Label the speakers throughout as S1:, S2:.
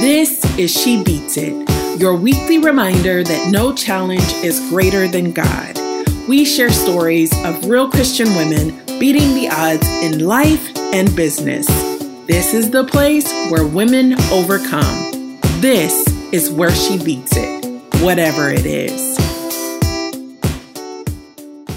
S1: This is She Beats It, your weekly reminder that no challenge is greater than God. We share stories of real Christian women beating the odds in life and business. This is the place where women overcome. This is where she beats it, whatever it is.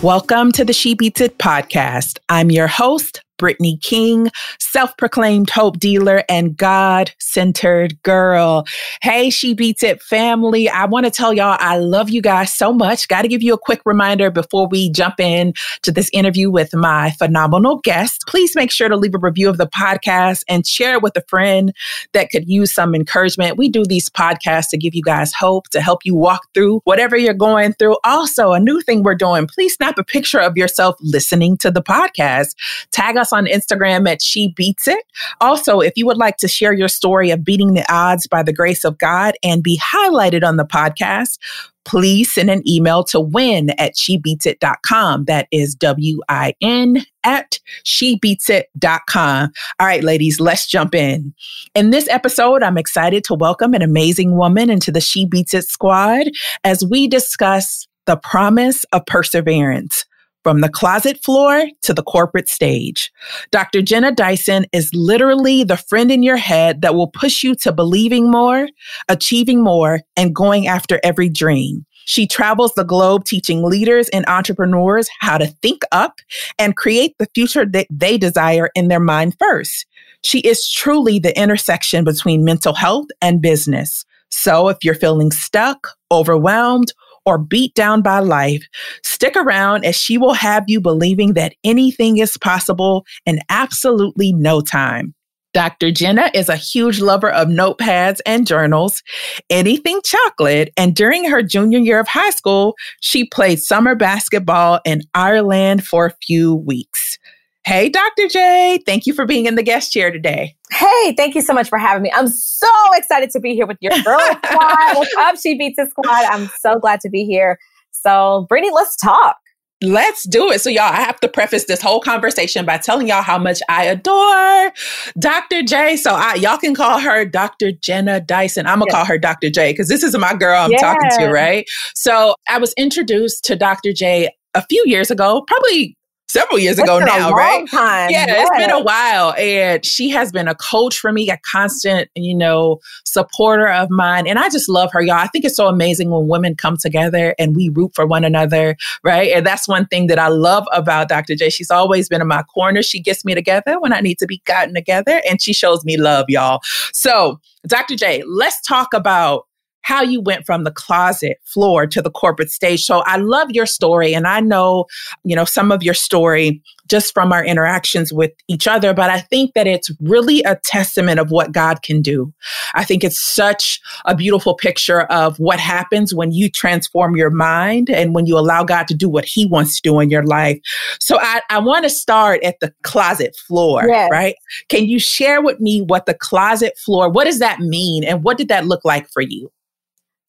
S1: Welcome to the She Beats It podcast. I'm your host, Brittany King, self proclaimed hope dealer and God centered girl. Hey, She Beats It family. I want to tell y'all I love you guys so much. Got to give you a quick reminder before we jump in to this interview with my phenomenal guest. Please make sure to leave a review of the podcast and share it with a friend that could use some encouragement. We do these podcasts to give you guys hope, to help you walk through whatever you're going through. Also, a new thing we're doing, please snap a picture of yourself listening to the podcast. Tag us on Instagram at She Beats It. Also, if you would like to share your story of beating the odds by the grace of God and be highlighted on the podcast, please send an email to win at shebeatsit.com. That is W I N at shebeatsit.com. All right, ladies, let's jump in. In this episode, I'm excited to welcome an amazing woman into the She Beats It squad as we discuss the promise of perseverance from the closet floor to the corporate stage. Dr. Jenna Dyson is literally the friend in your head that will push you to believing more, achieving more, and going after every dream. She travels the globe teaching leaders and entrepreneurs how to think up and create the future that they desire in their mind first. She is truly the intersection between mental health and business. So if you're feeling stuck, overwhelmed, or beat down by life, stick around as she will have you believing that anything is possible in absolutely no time. Dr. Jenna is a huge lover of notepads and journals, anything chocolate. And during her junior year of high school, she played summer basketball in Ireland for a few weeks. Hey, Dr. J, thank you for being in the guest chair today.
S2: Hey, thank you so much for having me. I'm so excited to be here with your girl squad. What's up, She Beats It squad? I'm so glad to be here. So, Brittany, let's talk.
S1: Let's do it. So, y'all, I have to preface this whole conversation by telling y'all how much I adore Dr. J. So, I, y'all can call her Dr. Jenna Dyson. I'm going to call her Dr. J because this is my girl I'm yeah. talking to, right? So, I was introduced to Dr. J a few years ago, probably several years ago now, right?
S2: Time.
S1: Yeah, yes. it's been a while. And she has been a coach for me, a constant, you know, supporter of mine. And I just love her, y'all. I think it's so amazing when women come together and we root for one another, right? And that's one thing that I love about Dr. J. She's always been in my corner. She gets me together when I need to be gotten together, and she shows me love, y'all. So, Dr. J, let's talk about how you went from the closet floor to the corporate stage. So I love your story and I know, you know, some of your story just from our interactions with each other, but I think that it's really a testament of what God can do. I think it's such a beautiful picture of what happens when you transform your mind and when you allow God to do what he wants to do in your life. So I, I want to start at the closet floor, yes. right? Can you share with me what the closet floor, what does that mean? And what did that look like for you?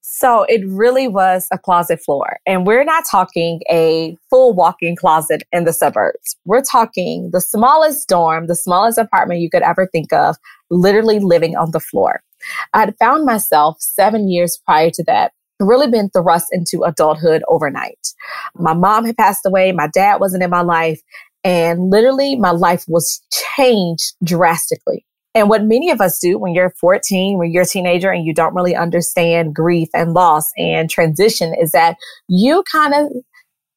S2: So it really was a closet floor. And we're not talking a full walk in closet in the suburbs. We're talking the smallest dorm, the smallest apartment you could ever think of, literally living on the floor. I had found myself seven years prior to that really been thrust into adulthood overnight. My mom had passed away. My dad wasn't in my life. And literally my life was changed drastically. And what many of us do when you're 14, when you're a teenager and you don't really understand grief and loss and transition is that you kind of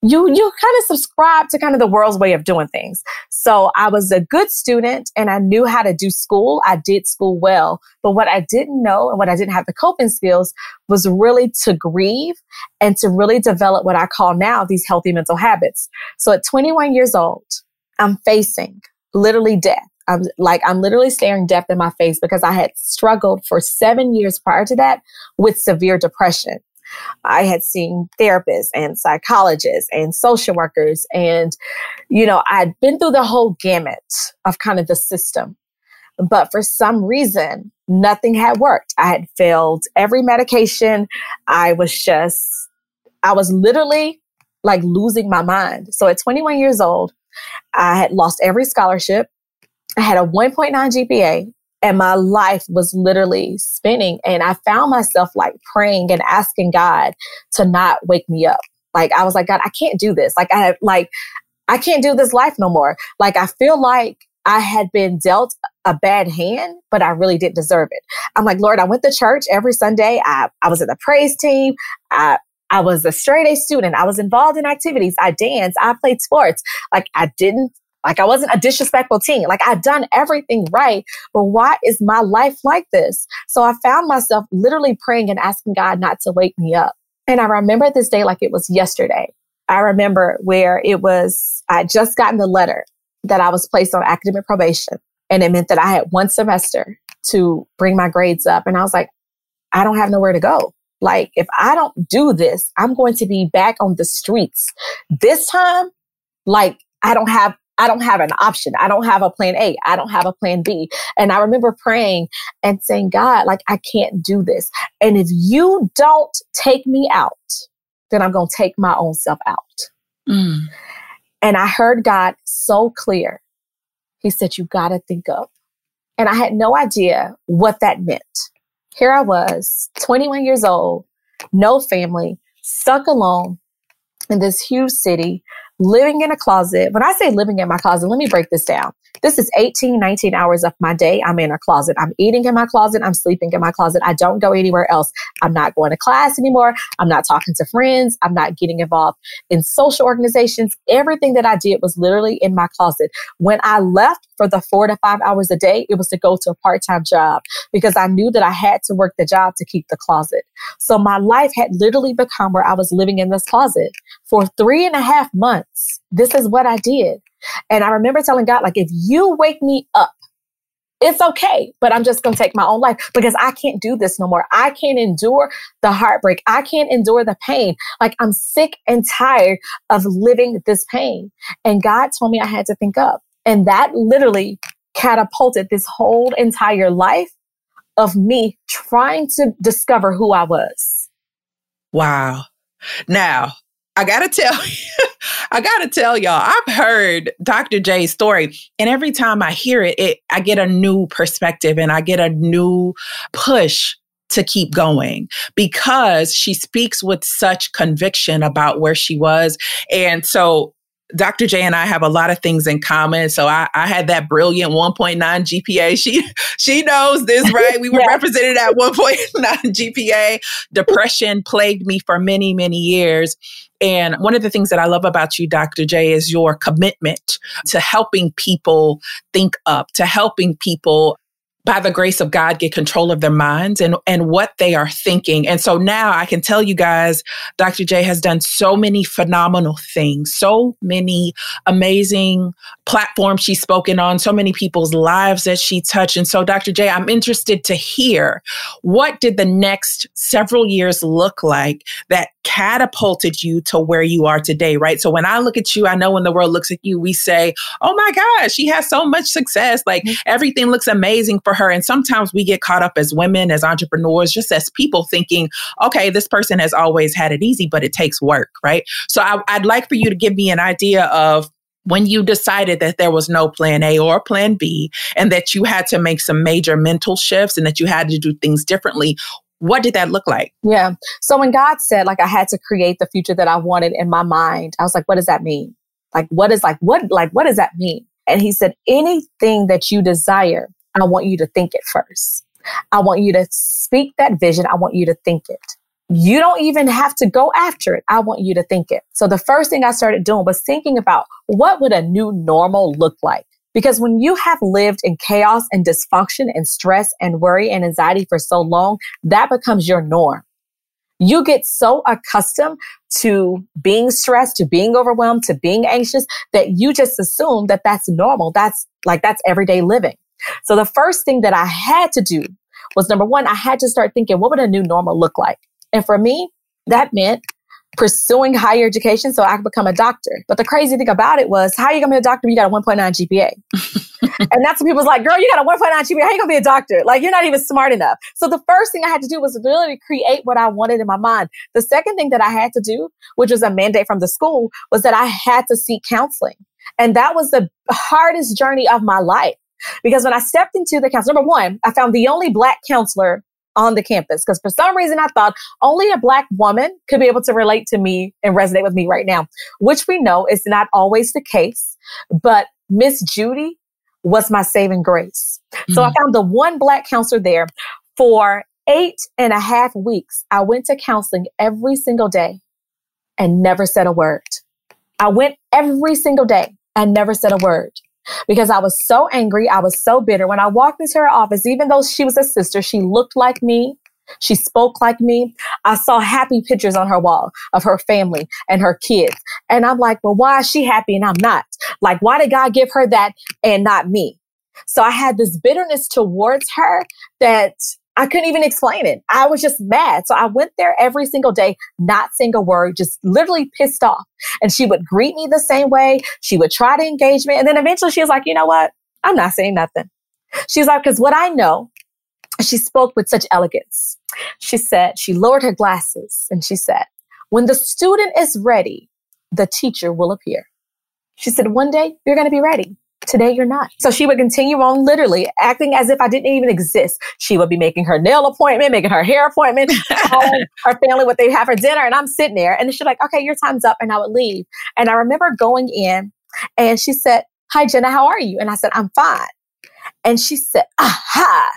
S2: you you kind of subscribe to kind of the world's way of doing things. So I was a good student and I knew how to do school. I did school well, but what I didn't know and what I didn't have the coping skills was really to grieve and to really develop what I call now these healthy mental habits. So at 21 years old, I'm facing literally death. I'm like, I'm literally staring death in my face because I had struggled for seven years prior to that with severe depression. I had seen therapists and psychologists and social workers. And, you know, I'd been through the whole gamut of kind of the system. But for some reason, nothing had worked. I had failed every medication. I was just, I was literally like losing my mind. So at 21 years old, I had lost every scholarship. I had a 1.9 GPA and my life was literally spinning. And I found myself like praying and asking God to not wake me up. Like I was like, God, I can't do this. Like I like, I can't do this life no more. Like I feel like I had been dealt a bad hand, but I really didn't deserve it. I'm like, Lord, I went to church every Sunday. I, I was in the praise team. I, I was a straight A student. I was involved in activities. I danced. I played sports. Like I didn't, like I wasn't a disrespectful teen. Like I'd done everything right. But why is my life like this? So I found myself literally praying and asking God not to wake me up. And I remember this day like it was yesterday. I remember where it was, I just gotten the letter that I was placed on academic probation. And it meant that I had one semester to bring my grades up. And I was like, I don't have nowhere to go. Like, if I don't do this, I'm going to be back on the streets. This time, like, I don't have I don't have an option. I don't have a plan A. I don't have a plan B. And I remember praying and saying, God, like, I can't do this. And if you don't take me out, then I'm going to take my own self out. Mm. And I heard God so clear. He said, You got to think up. And I had no idea what that meant. Here I was, 21 years old, no family, stuck alone in this huge city living in a closet. When I say living in my closet, let me break this down. This is 18, 19 hours of my day. I'm in a closet. I'm eating in my closet. I'm sleeping in my closet. I don't go anywhere else. I'm not going to class anymore. I'm not talking to friends. I'm not getting involved in social organizations. Everything that I did was literally in my closet. When I left for the four to five hours a day, it was to go to a part time job because I knew that I had to work the job to keep the closet. So my life had literally become where I was living in this closet for three and a half months. This is what I did. And I remember telling God, like, if you wake me up, it's okay, but I'm just going to take my own life because I can't do this no more. I can't endure the heartbreak. I can't endure the pain. Like I'm sick and tired of living this pain. And God told me I had to think up. And that literally catapulted this whole entire life of me trying to discover who I was.
S1: Wow. Now, I got to tell you, I got to tell y'all, I've heard Dr. J's story, and every time I hear it, it, I get a new perspective and I get a new push to keep going because she speaks with such conviction about where she was. And so Dr. J and I have a lot of things in common. So I, I had that brilliant 1.9 GPA. She she knows this, right? We were yeah. represented at 1.9 GPA. Depression plagued me for many, many years. And one of the things that I love about you, Dr. J, is your commitment to helping people think up, to helping people by the grace of God, get control of their minds and, and what they are thinking. And so now I can tell you guys, Dr. J has done so many phenomenal things, so many amazing platforms she's spoken on, so many people's lives that she touched. And so, Dr. J, I'm interested to hear what did the next several years look like that catapulted you to where you are today, right? So when I look at you, I know when the world looks at you, we say, oh my gosh, she has so much success. Like mm-hmm. everything looks amazing for her. And sometimes we get caught up as women, as entrepreneurs, just as people thinking, okay, this person has always had it easy, but it takes work, right? So I, I'd like for you to give me an idea of when you decided that there was no plan A or plan B and that you had to make some major mental shifts and that you had to do things differently, what did that look like?
S2: Yeah. So when God said, like, I had to create the future that I wanted in my mind, I was like, what does that mean? Like, what is like, what, like, what does that mean? And he said, anything that you desire, I want you to think it first. I want you to speak that vision. I want you to think it. You don't even have to go after it. I want you to think it. So the first thing I started doing was thinking about what would a new normal look like? Because when you have lived in chaos and dysfunction and stress and worry and anxiety for so long, that becomes your norm. You get so accustomed to being stressed, to being overwhelmed, to being anxious that you just assume that that's normal. That's like, that's everyday living. So the first thing that I had to do was number one, I had to start thinking, what would a new normal look like? And for me, that meant pursuing higher education so I could become a doctor. But the crazy thing about it was, how are you going to be a doctor? You got a 1.9 GPA. and that's when people was like, girl, you got a 1.9 GPA. How you going to be a doctor? Like, you're not even smart enough. So the first thing I had to do was really create what I wanted in my mind. The second thing that I had to do, which was a mandate from the school, was that I had to seek counseling. And that was the hardest journey of my life Because when I stepped into the council, number one, I found the only black counselor on the campus because for some reason I thought only a black woman could be able to relate to me and resonate with me right now, which we know is not always the case. But Miss Judy was my saving grace. Mm-hmm. So I mm-hmm. found the one black counselor there for eight and a half weeks. I went to counseling every single day and never said a word. I went every single day and never said a word because I was so angry. I was so bitter. When I walked into her office, even though she was a sister, she looked like me. She spoke like me. I saw happy pictures on her wall of her family and her kids. And I'm like, well, why is she happy and I'm not? Like, why did God give her that and not me? So I had this bitterness towards her that I couldn't even explain it. I was just mad. So I went there every single day, not saying a word, just literally pissed off. And she would greet me the same way. She would try to engage me. And then eventually she was like, you know what? I'm not saying nothing. She's like, because what I know, she spoke with such elegance. She said, she lowered her glasses and she said, when the student is ready, the teacher will appear. She said, one day you're going to be ready. Today you're not. So she would continue on literally acting as if I didn't even exist. She would be making her nail appointment, making her hair appointment, calling her family what they have for dinner. And I'm sitting there and she's like, okay, your time's up. And I would leave. And I remember going in and she said, hi, Jenna, how are you? And I said, I'm fine. And she said, aha.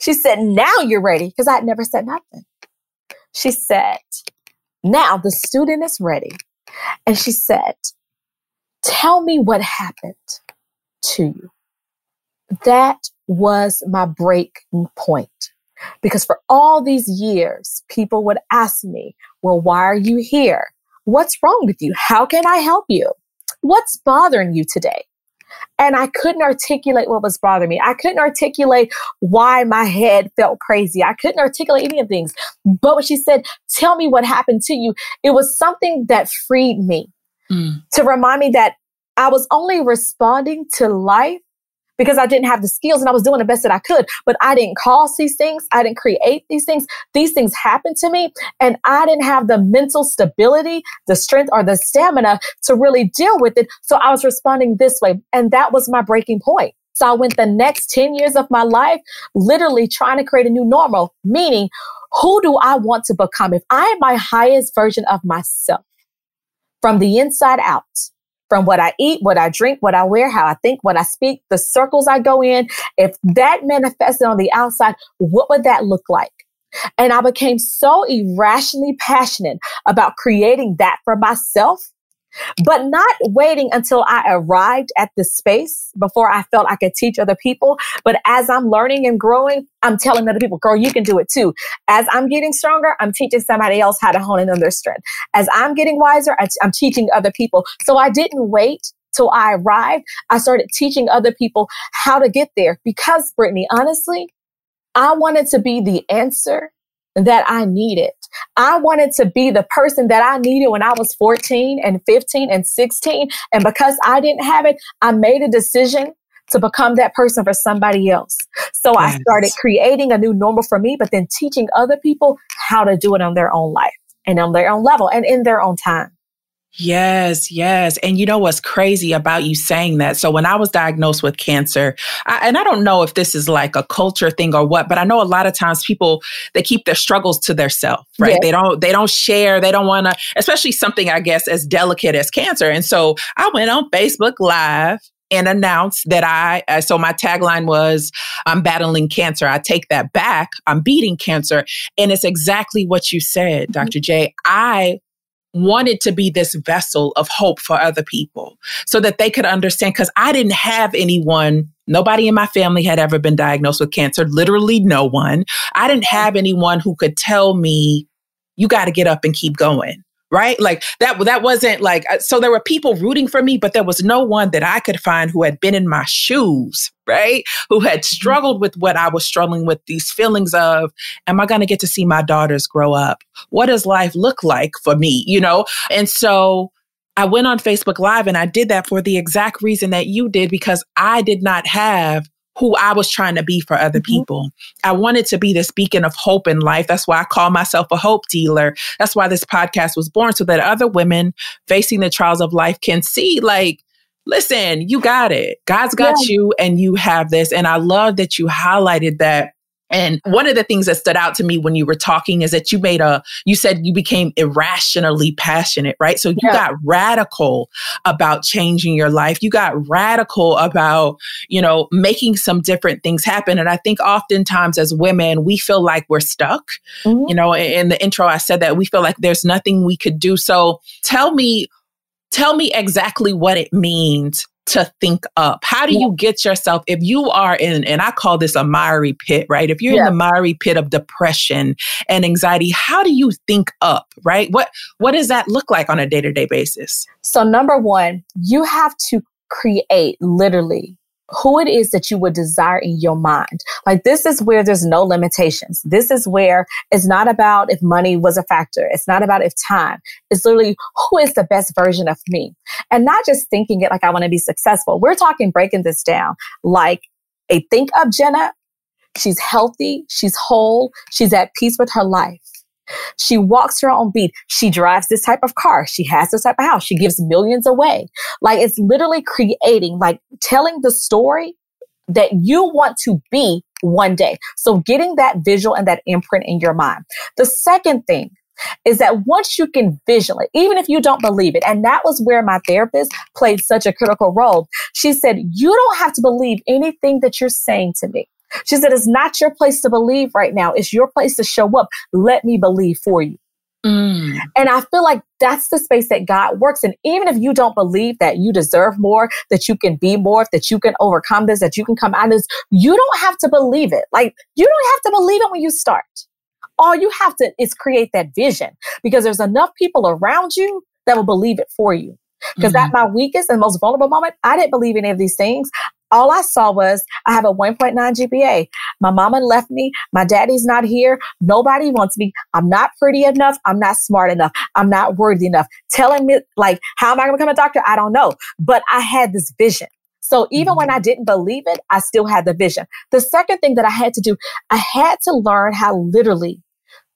S2: She said, now you're ready. Cause I had never said nothing. She said, now the student is ready. And she said, tell me what happened to you. That was my breaking point. Because for all these years, people would ask me, well, why are you here? What's wrong with you? How can I help you? What's bothering you today? And I couldn't articulate what was bothering me. I couldn't articulate why my head felt crazy. I couldn't articulate any of things. But when she said, tell me what happened to you, it was something that freed me mm. to remind me that I was only responding to life because I didn't have the skills and I was doing the best that I could, but I didn't cause these things. I didn't create these things. These things happened to me and I didn't have the mental stability, the strength or the stamina to really deal with it. So I was responding this way. And that was my breaking point. So I went the next 10 years of my life literally trying to create a new normal, meaning who do I want to become? If I am my highest version of myself from the inside out, from what I eat, what I drink, what I wear, how I think, what I speak, the circles I go in, if that manifested on the outside, what would that look like? And I became so irrationally passionate about creating that for myself but not waiting until I arrived at the space before I felt I could teach other people. But as I'm learning and growing, I'm telling other people, girl, you can do it too. As I'm getting stronger, I'm teaching somebody else how to hone in on their strength. As I'm getting wiser, I'm teaching other people. So I didn't wait till I arrived. I started teaching other people how to get there because Brittany, honestly, I wanted to be the answer that I needed. I wanted to be the person that I needed when I was 14 and 15 and 16. And because I didn't have it, I made a decision to become that person for somebody else. So yes. I started creating a new normal for me, but then teaching other people how to do it on their own life and on their own level and in their own time.
S1: Yes, yes. And you know what's crazy about you saying that? So when I was diagnosed with cancer, I, and I don't know if this is like a culture thing or what, but I know a lot of times people they keep their struggles to themselves, right? Yes. They don't they don't share, they don't want to, especially something I guess as delicate as cancer. And so I went on Facebook Live and announced that I, uh, so my tagline was, I'm battling cancer. I take that back. I'm beating cancer. And it's exactly what you said, Dr. J. I wanted to be this vessel of hope for other people so that they could understand. Because I didn't have anyone, nobody in my family had ever been diagnosed with cancer, literally no one. I didn't have anyone who could tell me, you got to get up and keep going right? Like that that wasn't like uh, so there were people rooting for me, but there was no one that I could find who had been in my shoes, right? Who had mm-hmm. struggled with what I was struggling with, these feelings of am I going to get to see my daughters grow up? What does life look like for me, you know? And so I went on Facebook Live and I did that for the exact reason that you did because I did not have who I was trying to be for other mm-hmm. people. I wanted to be this beacon of hope in life. That's why I call myself a hope dealer. That's why this podcast was born so that other women facing the trials of life can see like listen, you got it. God's got yeah. you and you have this. And I love that you highlighted that and one of the things that stood out to me when you were talking is that you made a, you said you became irrationally passionate, right? So you yeah. got radical about changing your life. You got radical about, you know, making some different things happen. And I think oftentimes as women, we feel like we're stuck. Mm-hmm. You know, in the intro, I said that we feel like there's nothing we could do. So tell me, tell me exactly what it means to think up? How do you get yourself, if you are in, and I call this a miry pit, right? If you're yeah. in the miry pit of depression and anxiety, how do you think up, right? What, what does that look like on a day to day basis?
S2: So number one, you have to create literally who it is that you would desire in your mind. Like this is where there's no limitations. This is where it's not about if money was a factor. It's not about if time. It's literally who is the best version of me and not just thinking it like I want to be successful. We're talking breaking this down like a think of Jenna. She's healthy. She's whole. She's at peace with her life. She walks her own beat. She drives this type of car. She has this type of house. She gives millions away. Like it's literally creating, like telling the story that you want to be one day. So getting that visual and that imprint in your mind. The second thing is that once you can visualize, even if you don't believe it, and that was where my therapist played such a critical role. She said, you don't have to believe anything that you're saying to me. She said, It's not your place to believe right now. It's your place to show up. Let me believe for you. Mm. And I feel like that's the space that God works in. Even if you don't believe that you deserve more, that you can be more, that you can overcome this, that you can come out of this, you don't have to believe it. Like, you don't have to believe it when you start. All you have to is create that vision because there's enough people around you that will believe it for you. Because mm-hmm. at my weakest and most vulnerable moment, I didn't believe any of these things all I saw was I have a 1.9 GPA. My mama left me. My daddy's not here. Nobody wants me. I'm not pretty enough. I'm not smart enough. I'm not worthy enough. Telling me like, how am I going to become a doctor? I don't know. But I had this vision. So even when mm-hmm. I didn't believe it, I still had the vision. The second thing that I had to do, I had to learn how literally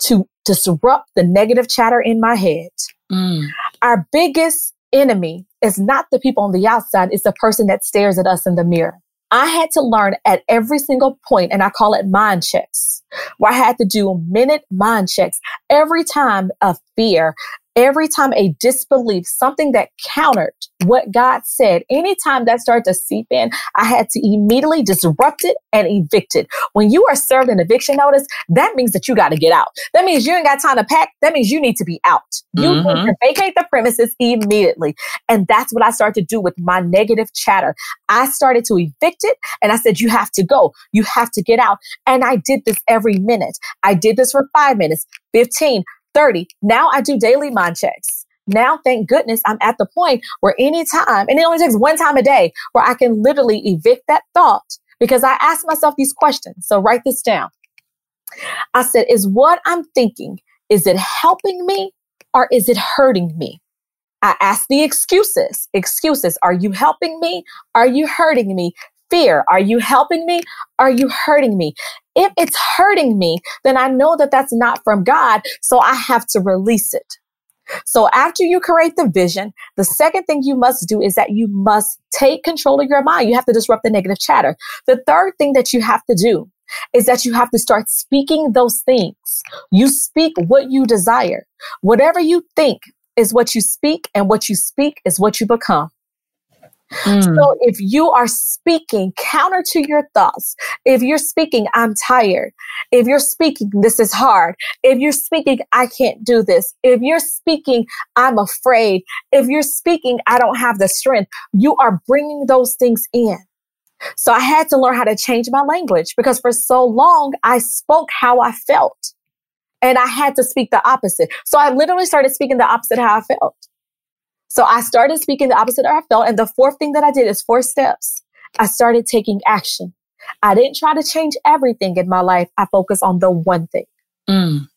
S2: to disrupt the negative chatter in my head. Mm. Our biggest enemy is not the people on the outside, it's the person that stares at us in the mirror. I had to learn at every single point, and I call it mind checks, where I had to do minute mind checks every time a fear, every time a disbelief, something that countered what God said, anytime that started to seep in, I had to immediately disrupt it and evict it. When you are served an eviction notice, that means that you got to get out. That means you ain't got time to pack. That means you need to be out. You mm-hmm. need to vacate the premises immediately. And that's what I started to do with my negative chatter. I started to evict it and I said, you have to go. You have to get out. And I did this every minute. I did this for five minutes, 15, 30. Now I do daily mind checks. Now, thank goodness I'm at the point where anytime, and it only takes one time a day, where I can literally evict that thought because I ask myself these questions. So write this down. I said, is what I'm thinking, is it helping me or is it hurting me? I ask the excuses. Excuses. Are you helping me? Are you hurting me? Fear. Are you helping me? Are you hurting me? If it's hurting me, then I know that that's not from God. So I have to release it. So after you create the vision, the second thing you must do is that you must take control of your mind. You have to disrupt the negative chatter. The third thing that you have to do is that you have to start speaking those things. You speak what you desire. Whatever you think is what you speak and what you speak is what you become. Mm. So if you are speaking counter to your thoughts, if you're speaking, I'm tired, if you're speaking, this is hard, if you're speaking, I can't do this, if you're speaking, I'm afraid, if you're speaking, I don't have the strength, you are bringing those things in. So I had to learn how to change my language because for so long I spoke how I felt and I had to speak the opposite. So I literally started speaking the opposite how I felt. So I started speaking the opposite of I felt. And the fourth thing that I did is four steps. I started taking action. I didn't try to change everything in my life. I focused on the one thing. Mm.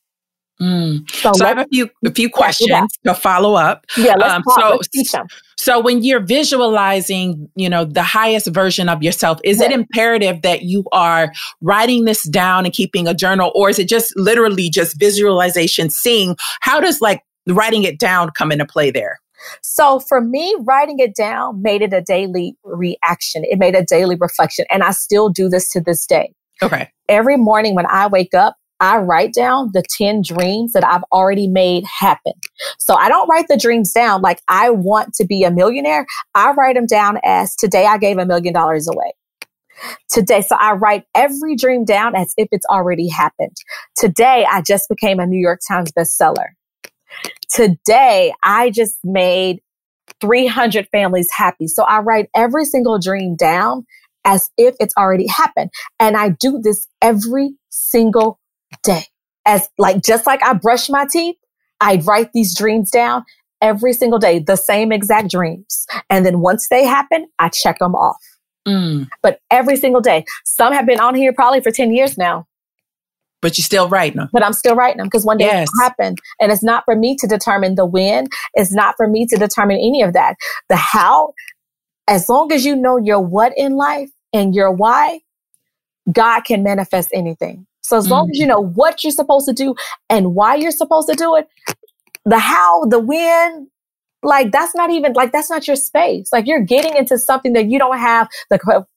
S1: Mm. So, so I have a few a few questions yeah. to follow up.
S2: Yeah, let's, um, so, let's
S1: So when you're visualizing, you know, the highest version of yourself, is yeah. it imperative that you are writing this down and keeping a journal, or is it just literally just visualization, seeing how does like writing it down come into play there?
S2: So for me, writing it down made it a daily reaction. It made a daily reflection. And I still do this to this day.
S1: Okay.
S2: Every morning when I wake up, I write down the 10 dreams that I've already made happen. So I don't write the dreams down like I want to be a millionaire. I write them down as today I gave a million dollars away. Today, so I write every dream down as if it's already happened. Today, I just became a New York Times bestseller. Today, I just made 300 families happy. So I write every single dream down as if it's already happened. And I do this every single day. As like, just like I brush my teeth, I write these dreams down every single day, the same exact dreams. And then once they happen, I check them off. Mm. But every single day, some have been on here probably for 10 years now.
S1: But you're still writing them.
S2: But I'm still writing them because one day yes. it'll happen. And it's not for me to determine the when. It's not for me to determine any of that. The how, as long as you know your what in life and your why, God can manifest anything. So as long mm. as you know what you're supposed to do and why you're supposed to do it, the how, the when, like that's not even like that's not your space. Like you're getting into something that you don't have the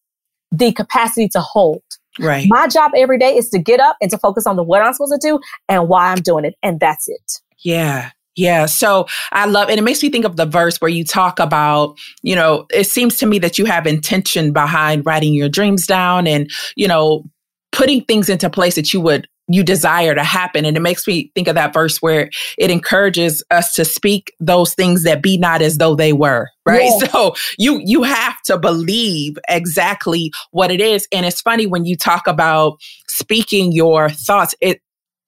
S2: the capacity to hold.
S1: Right.
S2: My job every day is to get up and to focus on the what I'm supposed to do and why I'm doing it, and that's it.
S1: Yeah. Yeah. So I love, and it makes me think of the verse where you talk about, you know, it seems to me that you have intention behind writing your dreams down and, you know, putting things into place that you would you desire to happen. And it makes me think of that verse where it encourages us to speak those things that be not as though they were. Right. Yeah. So you you have to believe exactly what it is. And it's funny when you talk about speaking your thoughts, it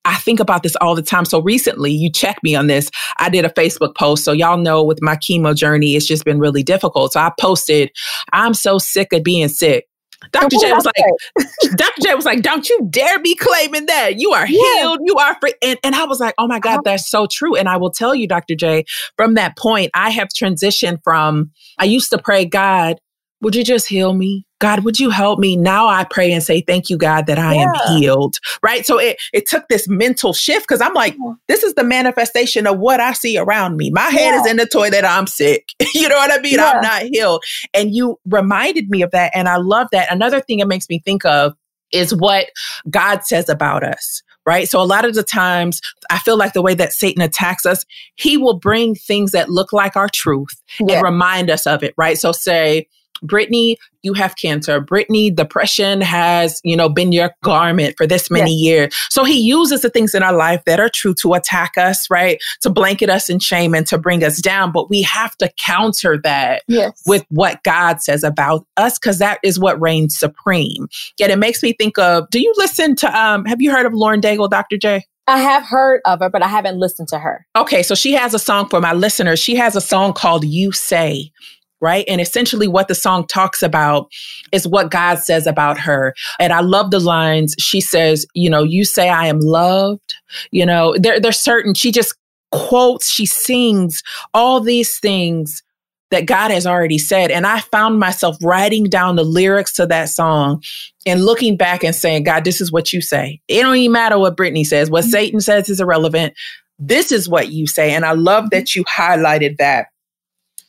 S1: I think about this all the time. So recently, you checked me on this. I did a Facebook post. So y'all know with my chemo journey, it's just been really difficult. So I posted, I'm so sick of being sick. Dr. J was like, Dr. J was like, don't you dare be claiming that. You are yeah. healed. You are free. And, and I was like, oh my God, uh-huh. that's so true. And I will tell you, Dr. J, from that point, I have transitioned from, I used to pray, God, would you just heal me? God, would you help me? Now I pray and say, thank you, God, that I yeah. am healed. Right. So it, it took this mental shift because I'm like, this is the manifestation of what I see around me. My head yeah. is in the toilet. I'm sick. you know what I mean? Yeah. I'm not healed. And you reminded me of that. And I love that. Another thing it makes me think of is what God says about us right? So a lot of the times I feel like the way that Satan attacks us, he will bring things that look like our truth yeah. and remind us of it, right? So say, Brittany, you have cancer. Brittany, depression has, you know, been your garment for this many yes. years. So he uses the things in our life that are true to attack us, right? To blanket us in shame and to bring us down. But we have to counter that yes. with what God says about us, because that is what reigns supreme. Yet it makes me think of, do you listen to, um, have you heard of Lauren Daigle, Dr. J?
S2: I have heard of her, but I haven't listened to her.
S1: Okay, so she has a song for my listeners. She has a song called You Say right? And essentially what the song talks about is what God says about her. And I love the lines. She says, you know, you say I am loved, you know, there, there's certain, she just quotes, she sings all these things that God has already said. And I found myself writing down the lyrics to that song and looking back and saying, God, this is what you say. It don't even matter what Brittany says. What mm-hmm. Satan says is irrelevant. This is what you say. And I love that you highlighted that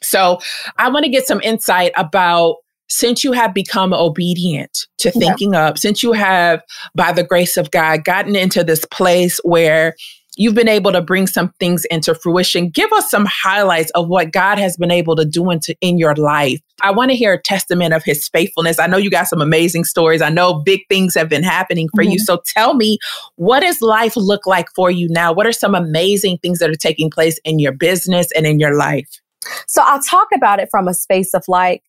S1: so I want to get some insight about since you have become obedient to thinking yeah. up, since you have, by the grace of God, gotten into this place where you've been able to bring some things into fruition. Give us some highlights of what God has been able to do into in your life. I want to hear a testament of his faithfulness. I know you got some amazing stories. I know big things have been happening for mm-hmm. you. So tell me, what does life look like for you now? What are some amazing things that are taking place in your business and in your life?
S2: So I'll talk about it from a space of like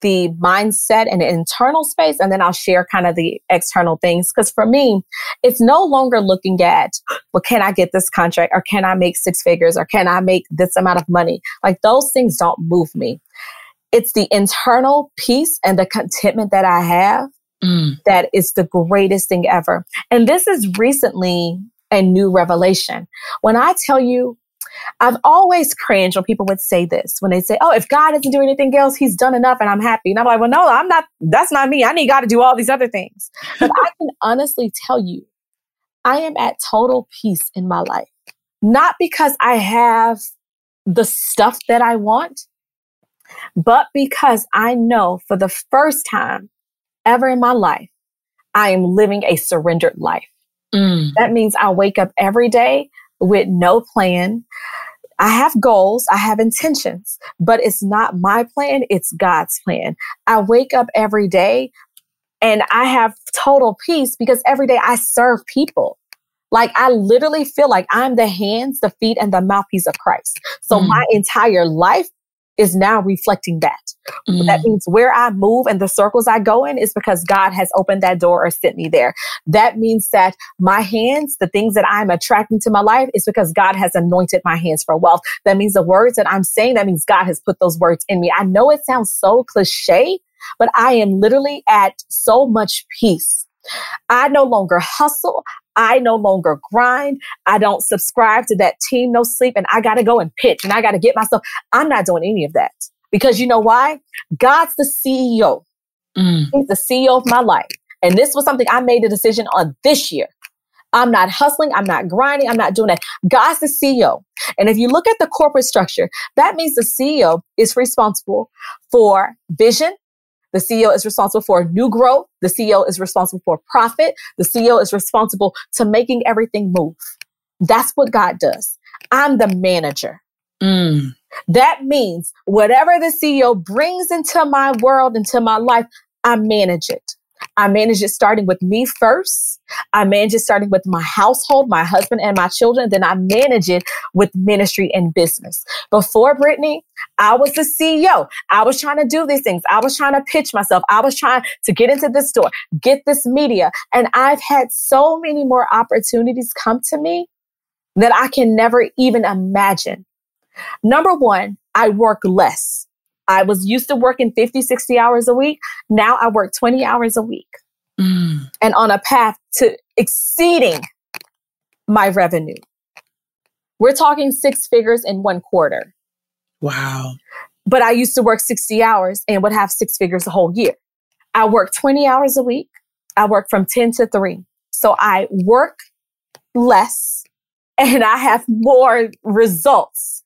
S2: the mindset and internal space, and then I'll share kind of the external things. Because for me, it's no longer looking at, well, can I get this contract or can I make six figures or can I make this amount of money? Like those things don't move me. It's the internal peace and the contentment that I have mm. that is the greatest thing ever. And this is recently a new revelation. When I tell you I've always cringed when people would say this, when they say, Oh, if God doesn't do anything else, he's done enough and I'm happy. And I'm like, Well, no, I'm not, that's not me. I need God to do all these other things. But I can honestly tell you, I am at total peace in my life. Not because I have the stuff that I want, but because I know for the first time ever in my life, I am living a surrendered life. Mm. That means I wake up every day with no plan. I have goals, I have intentions, but it's not my plan, it's God's plan. I wake up every day and I have total peace because every day I serve people. Like I literally feel like I'm the hands, the feet, and the mouthpiece of Christ. So mm. my entire life is now reflecting that. Mm. That means where I move and the circles I go in is because God has opened that door or sent me there. That means that my hands, the things that I'm attracting to my life is because God has anointed my hands for wealth. That means the words that I'm saying, that means God has put those words in me. I know it sounds so cliche, but I am literally at so much peace. I no longer hustle. I no longer grind. I don't subscribe to that team no sleep and I got to go and pitch and I got to get myself. I'm not doing any of that because you know why? God's the CEO. Mm. He's the CEO of my life. And this was something I made a decision on this year. I'm not hustling. I'm not grinding. I'm not doing that. God's the CEO. And if you look at the corporate structure, that means the CEO is responsible for vision, the CEO is responsible for new growth. The CEO is responsible for profit. The CEO is responsible to making everything move. That's what God does. I'm the manager. Mm. That means whatever the CEO brings into my world, into my life, I manage it. I manage it starting with me first. I manage it starting with my household, my husband and my children. Then I manage it with ministry and business. Before Brittany, I was the CEO. I was trying to do these things. I was trying to pitch myself. I was trying to get into this store, get this media. And I've had so many more opportunities come to me that I can never even imagine. Number one, I work less. I was used to working 50, 60 hours a week. Now I work 20 hours a week mm. and on a path to exceeding my revenue. We're talking six figures in one quarter.
S1: Wow.
S2: But I used to work 60 hours and would have six figures a whole year. I work 20 hours a week. I work from 10 to 3. So I work less and I have more results.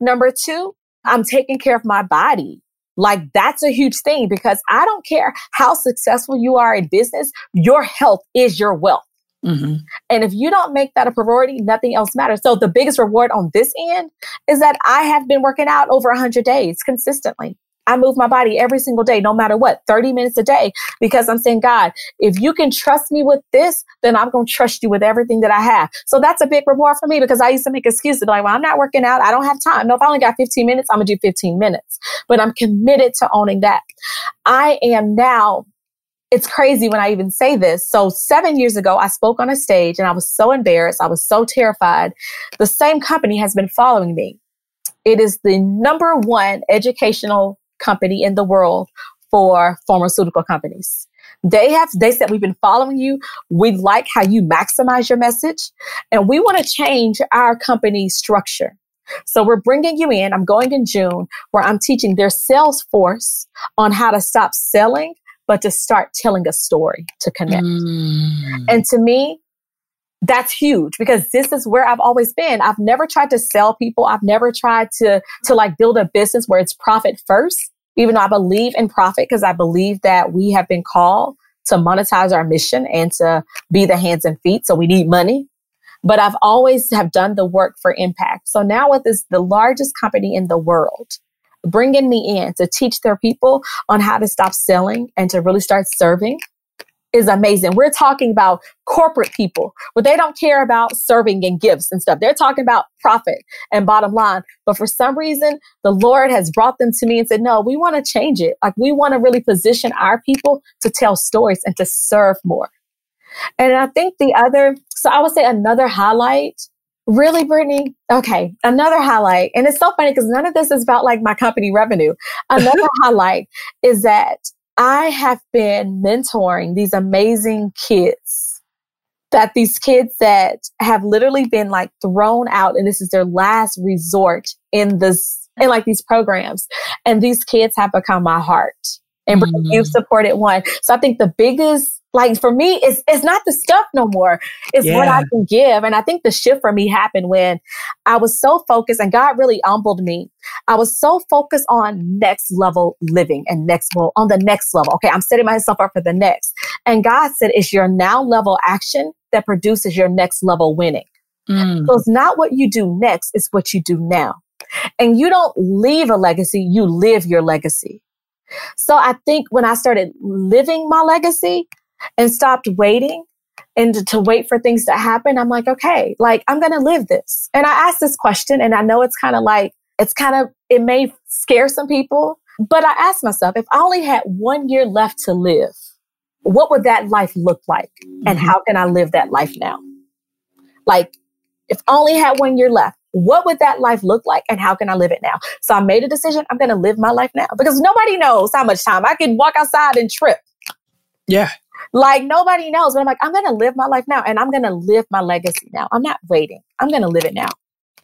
S2: Number two, I'm taking care of my body. Like that's a huge thing because I don't care how successful you are in business, your health is your wealth. Mm-hmm. And if you don't make that a priority, nothing else matters. So the biggest reward on this end is that I have been working out over 100 days consistently. I move my body every single day, no matter what, 30 minutes a day, because I'm saying, God, if you can trust me with this, then I'm going to trust you with everything that I have. So that's a big reward for me because I used to make excuses like, well, I'm not working out. I don't have time. No, if I only got 15 minutes, I'm going to do 15 minutes, but I'm committed to owning that. I am now it's crazy when I even say this. So, seven years ago, I spoke on a stage and I was so embarrassed. I was so terrified. The same company has been following me. It is the number one educational company in the world for pharmaceutical companies. They have, they said, we've been following you. We like how you maximize your message and we want to change our company structure. So we're bringing you in. I'm going in June where I'm teaching their sales force on how to stop selling, but to start telling a story to connect. Mm. And to me, that's huge because this is where I've always been. I've never tried to sell people. I've never tried to, to like build a business where it's profit first, even though I believe in profit because I believe that we have been called to monetize our mission and to be the hands and feet. So we need money. But I've always have done the work for impact. So now with this, the largest company in the world, bringing me in to teach their people on how to stop selling and to really start serving is amazing. We're talking about corporate people where they don't care about serving and gifts and stuff. They're talking about profit and bottom line. But for some reason, the Lord has brought them to me and said, no, we want to change it. Like we want to really position our people to tell stories and to serve more. And I think the other, so I would say another highlight Really, Brittany? Okay, another highlight. And it's so funny because none of this is about like my company revenue. Another highlight is that I have been mentoring these amazing kids that these kids that have literally been like thrown out and this is their last resort in this in like these programs and these kids have become my heart and mm-hmm. you supported one. So I think the biggest like for me, it's it's not the stuff no more. It's yeah. what I can give. And I think the shift for me happened when I was so focused and God really humbled me. I was so focused on next level living and next level on the next level. Okay, I'm setting myself up for the next. And God said, it's your now level action that produces your next level winning. Mm. So it's not what you do next, it's what you do now. And you don't leave a legacy, you live your legacy. So I think when I started living my legacy, and stopped waiting and to, wait for things to happen, I'm like, okay, like I'm going to live this. And I asked this question and I know it's kind of like, it's kind of, it may scare some people, but I asked myself, if I only had one year left to live, what would that life look like? And mm-hmm. how can I live that life now? Like, if I only had one year left, what would that life look like and how can I live it now? So I made a decision. I'm going to live my life now because nobody knows how much time I can walk outside and trip.
S1: Yeah.
S2: Like nobody knows, but I'm like, I'm to live my life now and I'm to live my legacy now. I'm not waiting. I'm to live it now.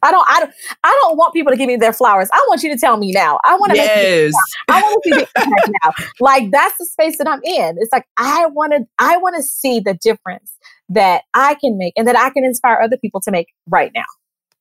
S2: I don't, I don't, I don't want people to give me their flowers. I want you to tell me now. I want to yes. I want to see the impact now. Like that's the space that I'm in. It's like I want to, I want to see the difference that I can make and that I can inspire other people to make right now.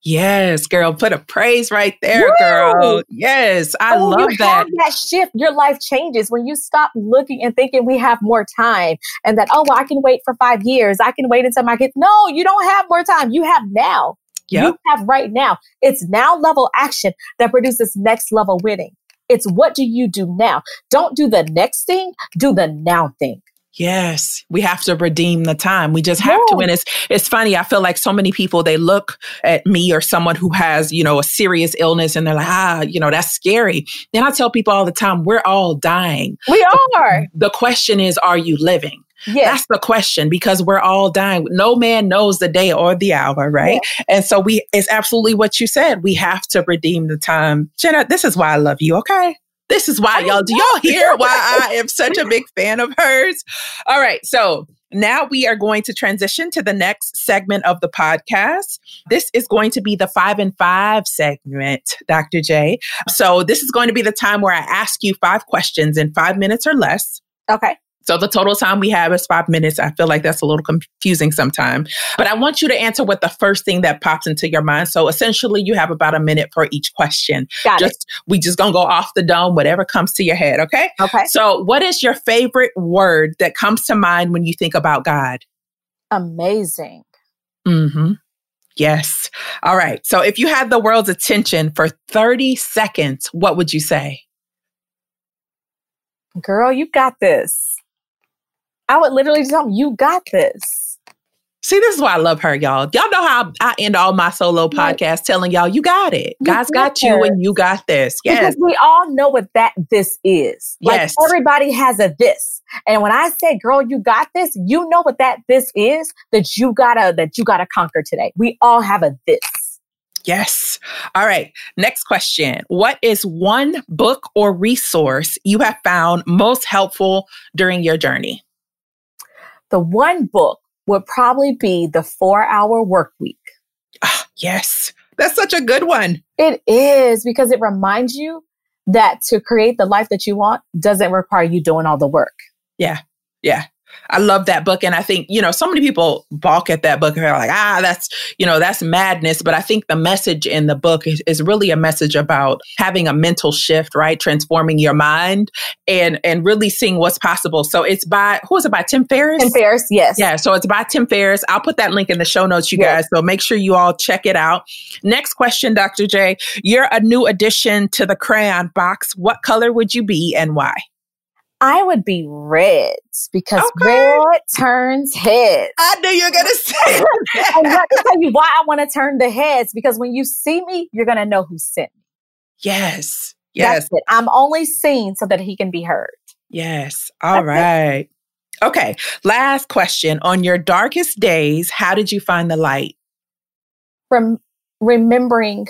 S1: Yes, girl, put a praise right there, Woo! girl. Yes, I oh, love that.
S2: that shift, your life changes when you stop looking and thinking we have more time and that, oh, well, I can wait for five years. I can wait until my kids. No, you don't have more time. You have now. Yep. You have right now. It's now level action that produces next level winning. It's what do you do now? Don't do the next thing, do the now thing.
S1: Yes, we have to redeem the time. We just have yeah. to. And it's it's funny. I feel like so many people they look at me or someone who has you know a serious illness and they're like, ah, you know that's scary. Then I tell people all the time, we're all dying.
S2: We are.
S1: The, the question is, are you living? Yes. That's the question because we're all dying. No man knows the day or the hour, right? Yeah. And so we it's absolutely what you said. We have to redeem the time. Jinneh, this is why I love you, okay? This is why y'all do y'all hear why I am such a big fan of hers? All right. So now we are going to transition to the next segment of the podcast. This is going to be the five and five segment, Dr. J. So this is going to be the time where I ask you five questions in five minutes or less.
S2: Okay.
S1: So the total time we have is five minutes. I feel like that's a little confusing sometimes. But I want you to answer with the first thing that pops into your mind. So essentially you have about a minute for each question.
S2: Got
S1: just
S2: it.
S1: we just gonna go off the dome, whatever comes to your head, okay?
S2: Okay.
S1: So what is your favorite word that comes to mind when you think about God?
S2: Amazing.
S1: Mm-hmm. Yes. All right. So if you had the world's attention for 30 seconds, what would you say?
S2: Girl, you got this. I would literally tell them, you got this.
S1: See, this is why I love her, y'all. Y'all know how I end all my solo podcasts telling y'all, you got it. You God's got you and you got this. Yes.
S2: Because we all know what that this is. Yes. Like everybody has a this. And when I say, girl, you got this, you know what that this is that you gotta, that you gotta conquer today. We all have a this.
S1: Yes. All right. Next question. What is one book or resource you have found most helpful during your journey?
S2: The one book would probably be The Four Hour Work Week.
S1: Oh, yes, that's such a good one.
S2: It is because it reminds you that to create the life that you want doesn't require you doing all the work.
S1: Yeah. Yeah. I love that book. And I think, you know, so many people balk at that book and are like, ah, that's, you know, that's madness. But I think the message in the book is, is really a message about having a mental shift, right? Transforming your mind and and really seeing what's possible. So it's by who is it by Tim Ferriss?
S2: Tim Ferriss, yes.
S1: Yeah. So it's by Tim Ferriss. I'll put that link in the show notes, you yes. guys. So make sure you all check it out. Next question, Dr. J. You're a new addition to the crayon box. What color would you be and why?
S2: I would be red because okay. red turns heads.
S1: I knew you were going to say
S2: that. and let me tell you why I want to turn the heads because when you see me, you're going to know who sent me.
S1: Yes. Yes.
S2: I'm only seen so that he can be heard.
S1: Yes. All That's right. It. Okay. Last question. On your darkest days, how did you find the light?
S2: From remembering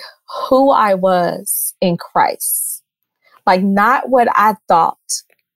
S2: who I was in Christ. Like, not what I thought,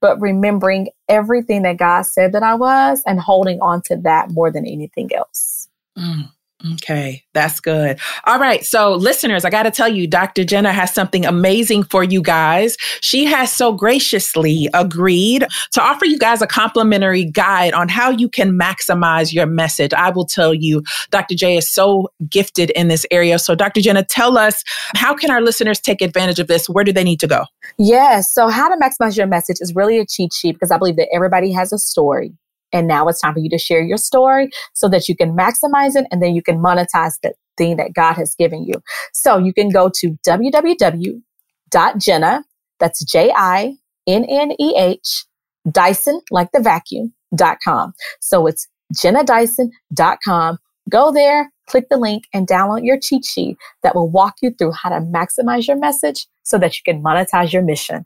S2: but remembering everything that God said that I was and holding on to that more than anything else.
S1: Mm, Okay, that's good. All right. So, listeners, I got to tell you, Dr. Jinneh has something amazing for you guys. She has so graciously agreed to offer you guys a complimentary guide on how you can maximize your message. I will tell you, Dr. J is so gifted in this area. So, Dr. Jinneh, tell us how can our listeners take advantage of this? Where do they need to go?
S2: Yes. So, how to maximize your message is really a cheat sheet because I believe that everybody has a story. And now it's time for you to share your story so that you can maximize it and then you can monetize the thing that God has given you. So you can go to www.jinneh, that's J I N N E H, Dyson, like the vacuum, dot com. So it's jinnehdyson.com. Go there, click the link, and download your cheat sheet that will walk you through how to maximize your message so that you can monetize your mission.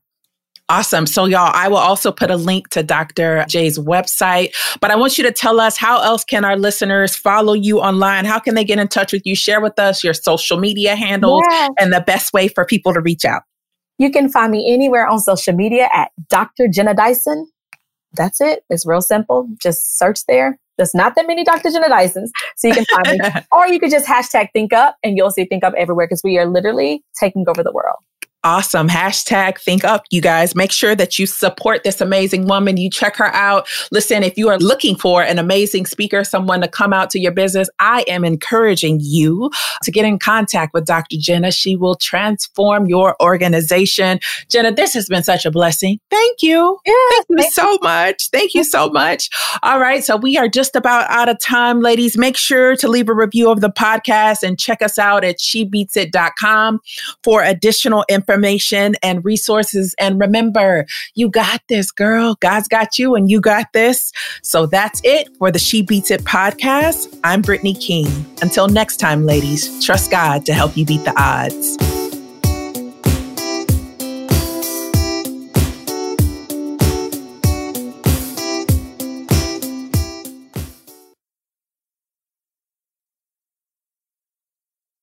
S1: Awesome. So, y'all, I will also put a link to Dr. Jay's website, but I want you to tell us how else can our listeners follow you online? How can they get in touch with you? Share with us your social media handles yeah. and the best way for people to reach out.
S2: You can find me anywhere on social media at Dr. Jinneh Dyson. That's it. It's real simple. Just search there. There's not that many Dr. Jinneh Dysons, so you can find me. or you could just hashtag Think Up and you'll see Think Up everywhere because we are literally taking over the world.
S1: Awesome. Hashtag think up, you guys. Make sure that you support this amazing woman. You check her out. Listen, if you are looking for an amazing speaker, someone to come out to your business, I am encouraging you to get in contact with Dr. Jinneh. She will transform your organization. Jinneh, this has been such a blessing. Thank you. Yeah, thank you thank so you. much. Thank you so much. All right. So we are just about out of time, ladies. Make sure to leave a review of the podcast and check us out at shebeatsit.com for additional information information and resources. And remember, you got this, girl. God's got you and you got this. So that's it for the She Beats It podcast. I'm Brittany King. Until next time, ladies, trust God to help you beat the odds.